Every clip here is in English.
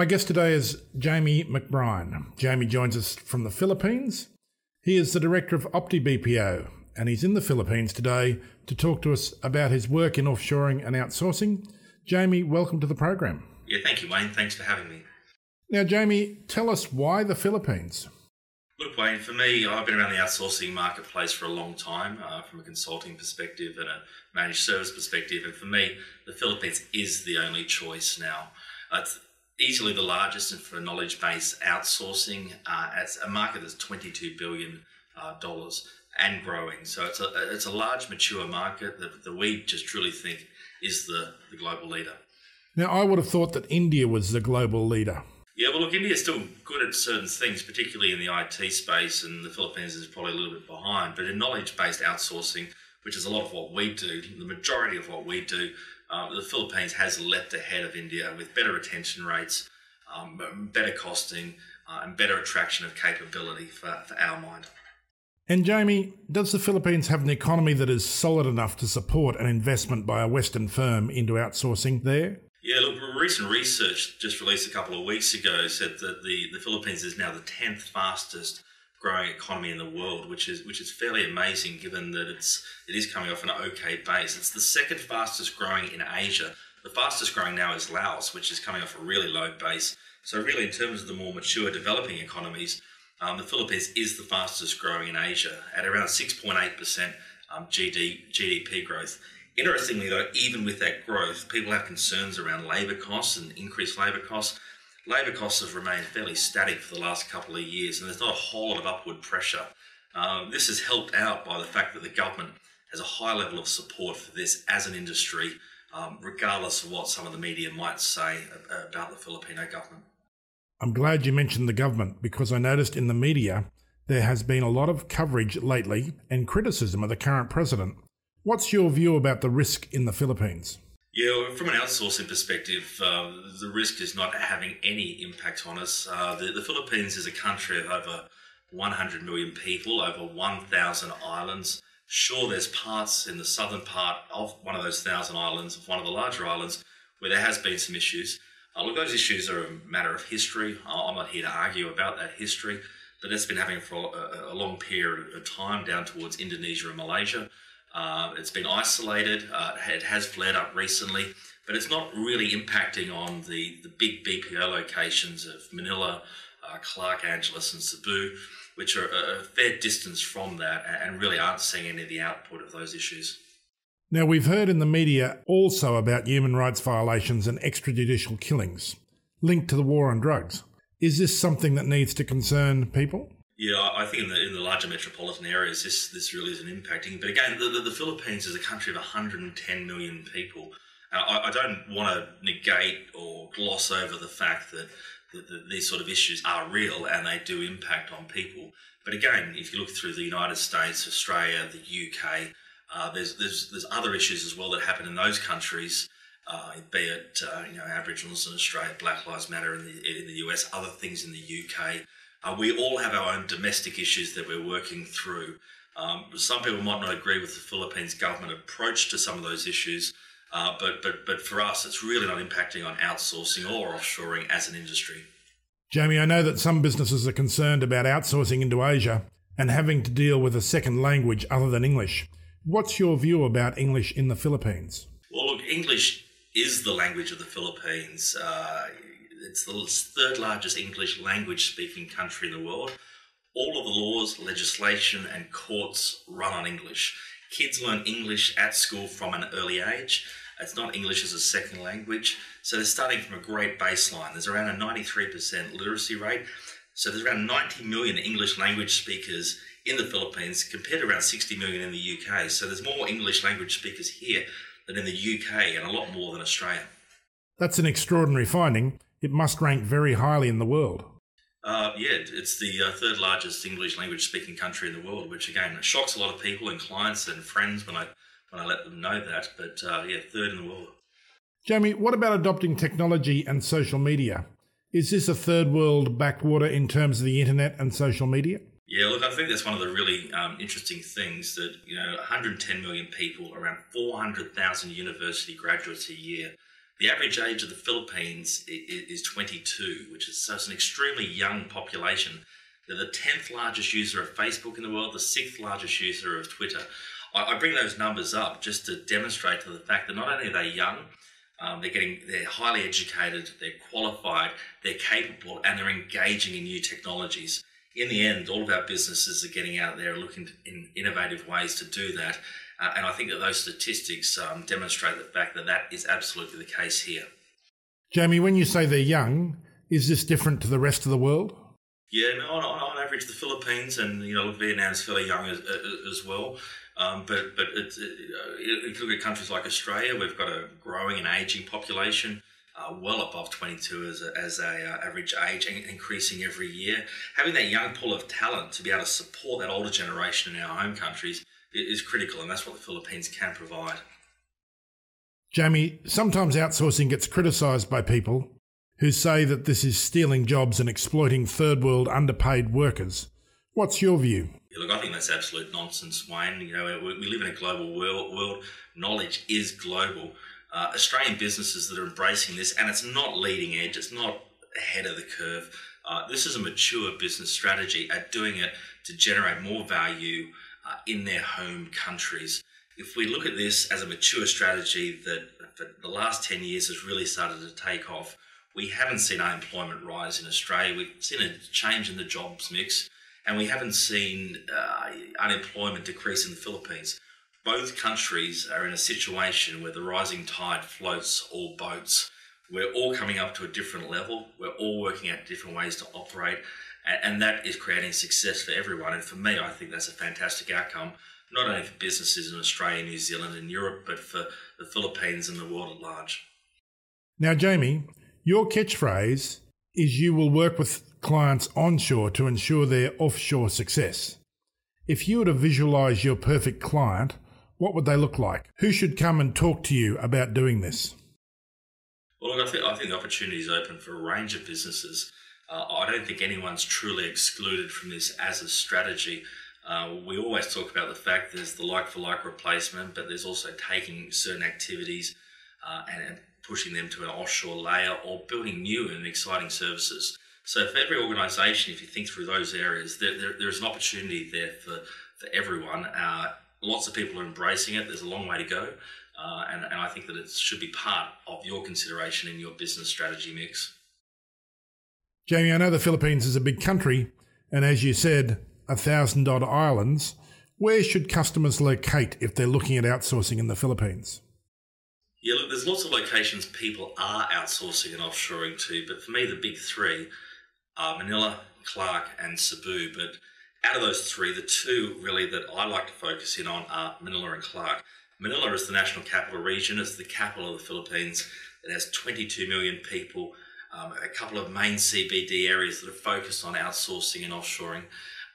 My guest today is Jamie McBrien. Jamie joins us from the Philippines. He is the director of Opti BPO, and he's in the Philippines today to talk to us about his work in offshoring and outsourcing. Jamie, welcome to the program. Yeah, thank you, Wayne. Thanks for having me. Now, Jamie, tell us why the Philippines? Look, Wayne, for me, I've been around the outsourcing marketplace for a long time uh, from a consulting perspective and a managed service perspective. And for me, the Philippines is the only choice now. Uh, easily the largest for knowledge based outsourcing. Uh, it's a market that's $22 billion uh, and growing. So it's a, it's a large, mature market that, that we just truly think is the, the global leader. Now, I would have thought that India was the global leader. Yeah, well, look, India's still good at certain things, particularly in the IT space, and the Philippines is probably a little bit behind. But in knowledge based outsourcing, which is a lot of what we do, the majority of what we do, uh, the Philippines has leapt ahead of India with better retention rates, um, better costing, uh, and better attraction of capability for, for our mind. And Jamie, does the Philippines have an economy that is solid enough to support an investment by a Western firm into outsourcing there? Yeah, look, recent research just released a couple of weeks ago said that the, the Philippines is now the 10th fastest growing economy in the world, which is which is fairly amazing given that it's it is coming off an okay base. It's the second fastest growing in Asia. The fastest growing now is Laos, which is coming off a really low base. So really, in terms of the more mature developing economies, um, the Philippines is the fastest growing in Asia at around 6.8% um, GD, GDP growth. Interestingly, though, even with that growth, people have concerns around labour costs and increased labour costs. Labour costs have remained fairly static for the last couple of years, and there's not a whole lot of upward pressure. Um, this is helped out by the fact that the government has a high level of support for this as an industry, um, regardless of what some of the media might say about the Filipino government. I'm glad you mentioned the government because I noticed in the media there has been a lot of coverage lately and criticism of the current president What's your view about the risk in the Philippines? Yeah, from an outsourcing perspective, uh, the risk is not having any impact on us. Uh, the, the, Philippines is a country of over 100 million people, over 1,000 islands. Sure, there's parts in the southern part of one of those thousand islands, of one of the larger islands, where there has been some issues. Uh, look, those issues are a matter of history. I'm not here to argue about that history, but it's been happening for a, a long period of time down towards Indonesia and Malaysia. Uh, it's been isolated. Uh, it has flared up recently, but it's not really impacting on the, the big BPO locations of Manila, uh, Clark Angeles, and Cebu, which are a, fair distance from that and really aren't seeing any of the output of those issues. Now, we've heard in the media also about human rights violations and extrajudicial killings linked to the war on drugs. Is this something that needs to concern people? Yeah, I think in the in the larger metropolitan areas, this this really isn't impacting. But again, the, the, the Philippines is a country of 110 million people. Uh, I, I, don't want to negate or gloss over the fact that, that, that, these sort of issues are real and they do impact on people. But again, if you look through the United States, Australia, the UK, uh, there's there's there's other issues as well that happen in those countries. Uh, be it uh, you know Aboriginals in Australia, Black Lives Matter in the in the US, other things in the UK. Uh, we all have our own domestic issues that we're working through. Um, some people might not agree with the Philippines government approach to some of those issues, uh, but, but, but for us, it's really not impacting on outsourcing or offshoring as an industry. Jamie, I know that some businesses are concerned about outsourcing into Asia and having to deal with a second language other than English. What's your view about English in the Philippines? Well, look, English is the language of the Philippines. Uh, it's the third largest English language speaking country in the world. All of the laws, legislation, and courts run on English. Kids learn English at school from an early age. It's not English as a second language. So they're starting from a great baseline. There's around a 93% literacy rate. So there's around 90 million English language speakers in the Philippines compared to around 60 million in the UK. So there's more English language speakers here than in the UK and a lot more than Australia. That's an extraordinary finding it must rank very highly in the world. Uh, yeah, it's the uh, third largest English language speaking country in the world, which again shocks a lot of people and clients and friends when I when I let them know that. But uh, yeah, third in the world. Jamie, what about adopting technology and social media? Is this a third world backwater in terms of the internet and social media? Yeah, look, I think that's one of the really um, interesting things that, you know, 110 million people, around 400,000 university graduates a year The average age of the Philippines is 22, which is so it's an extremely young population. They're the 10th largest user of Facebook in the world, the sixth largest user of Twitter. I, bring those numbers up just to demonstrate to the fact that not only are they young, um, they're getting they're highly educated, they're qualified, they're capable, and they're engaging in new technologies. In the end, all of our businesses are getting out there looking in innovative ways to do that. Uh, and I think that those statistics um, demonstrate the fact that that is absolutely the case here. Jamie, when you say they're young, is this different to the rest of the world? Yeah, no, on, on, average, the Philippines and you know Vietnam's fairly young as, as well. Um, but but it's, it, if you look at countries like Australia, we've got a growing and aging population. Uh, well above 22 as a, as a uh, average age and increasing every year. Having that young pool of talent to be able to support that older generation in our home countries is critical, and that's what the Philippines can provide. Jamie, sometimes outsourcing gets criticised by people who say that this is stealing jobs and exploiting third world underpaid workers. What's your view? Yeah, look, I think that's absolute nonsense, Wayne. You know, we live in a global world. world. Knowledge is global. Uh, Australian businesses that are embracing this, and it's not leading edge. It's not ahead of the curve. Uh, this is a mature business strategy at doing it to generate more value uh, in their home countries. If we look at this as a mature strategy that for the last 10 years has really started to take off, we haven't seen unemployment rise in Australia. We've seen a change in the jobs mix and we haven't seen uh, unemployment decrease in the Philippines. Both countries are in a situation where the rising tide floats all boats. We're all coming up to a different level. We're all working out different ways to operate, and, that is creating success for everyone. And for me, I think that's a fantastic outcome, not only for businesses in Australia, New Zealand, and Europe, but for the Philippines and the world at large. Now, Jamie, your catchphrase is you will work with clients onshore to ensure their offshore success. If you were to visualize your perfect client, what would they look like? Who should come and talk to you about doing this? Well, look, I think, I think the opportunity is open for a range of businesses. Uh, I don't think anyone's truly excluded from this as a strategy. Uh, we always talk about the fact there's the like for like replacement, but there's also taking certain activities uh, and pushing them to an offshore layer or building new and exciting services. So for every organisation, if you think through those areas, there, there, there's an opportunity there for, for everyone. Uh, lots of people are embracing it. There's a long way to go. Uh, and, and I think that it should be part of your consideration in your business strategy mix. Jamie, I know the Philippines is a big country, and as you said, a thousand odd islands. Where should customers locate if they're looking at outsourcing in the Philippines? Yeah, look, there's lots of locations people are outsourcing and offshoring to, but for me, the big three are Manila, Clark, and Cebu. But out of those three, the two really that I like to focus in on are Manila and Clark. Manila is the national capital region, it's the capital of the Philippines. It has 22 million people, um, a couple of main CBD areas that are focused on outsourcing and offshoring.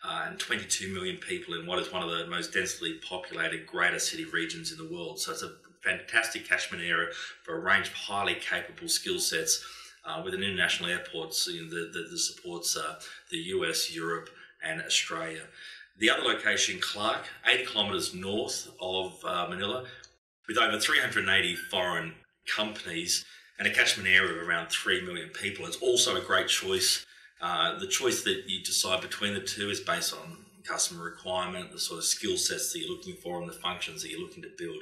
Uh, and 22 million people in what is one of the most densely populated greater city regions in the world. So it's a fantastic catchment area for a range of highly capable skill sets uh, with an international airports you know, that, that, supports uh, the US, Europe, and Australia. The other location, Clark, 80 kilometres north of uh, Manila, with over 380 foreign companies and a catchment area of around 3 million people. It's also a great choice. Uh, the choice that you decide between the two is based on customer requirement, the sort of skill sets that you're looking for, and the functions that you're looking to build.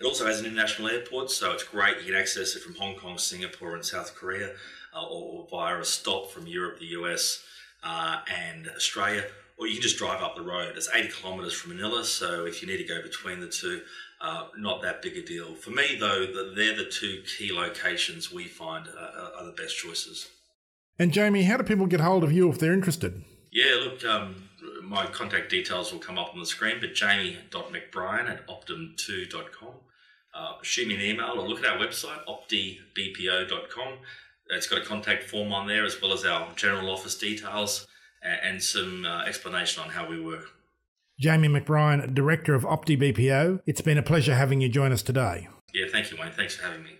It also has an international airport, so it's great. You can access it from Hong Kong, Singapore, and South Korea, uh, or, via a stop from Europe, the US, uh, and Australia. Or you can just drive up the road. It's 80 kilometres from Manila, so if you need to go between the two, uh, not that big a deal. For me, though, they're the two key locations we find uh, are the best choices. And Jamie, how do people get hold of you if they're interested? Yeah, look, um, my contact details will come up on the screen, but jamie.mcbrien at optim2.com uh, shoot me an email or look at our website, optibpo.com. It's got a contact form on there as well as our general office details and, and some uh, explanation on how we work. Jamie McBrien, Director of Opti BPO, it's been a pleasure having you join us today. Yeah, thank you, Wayne. Thanks for having me.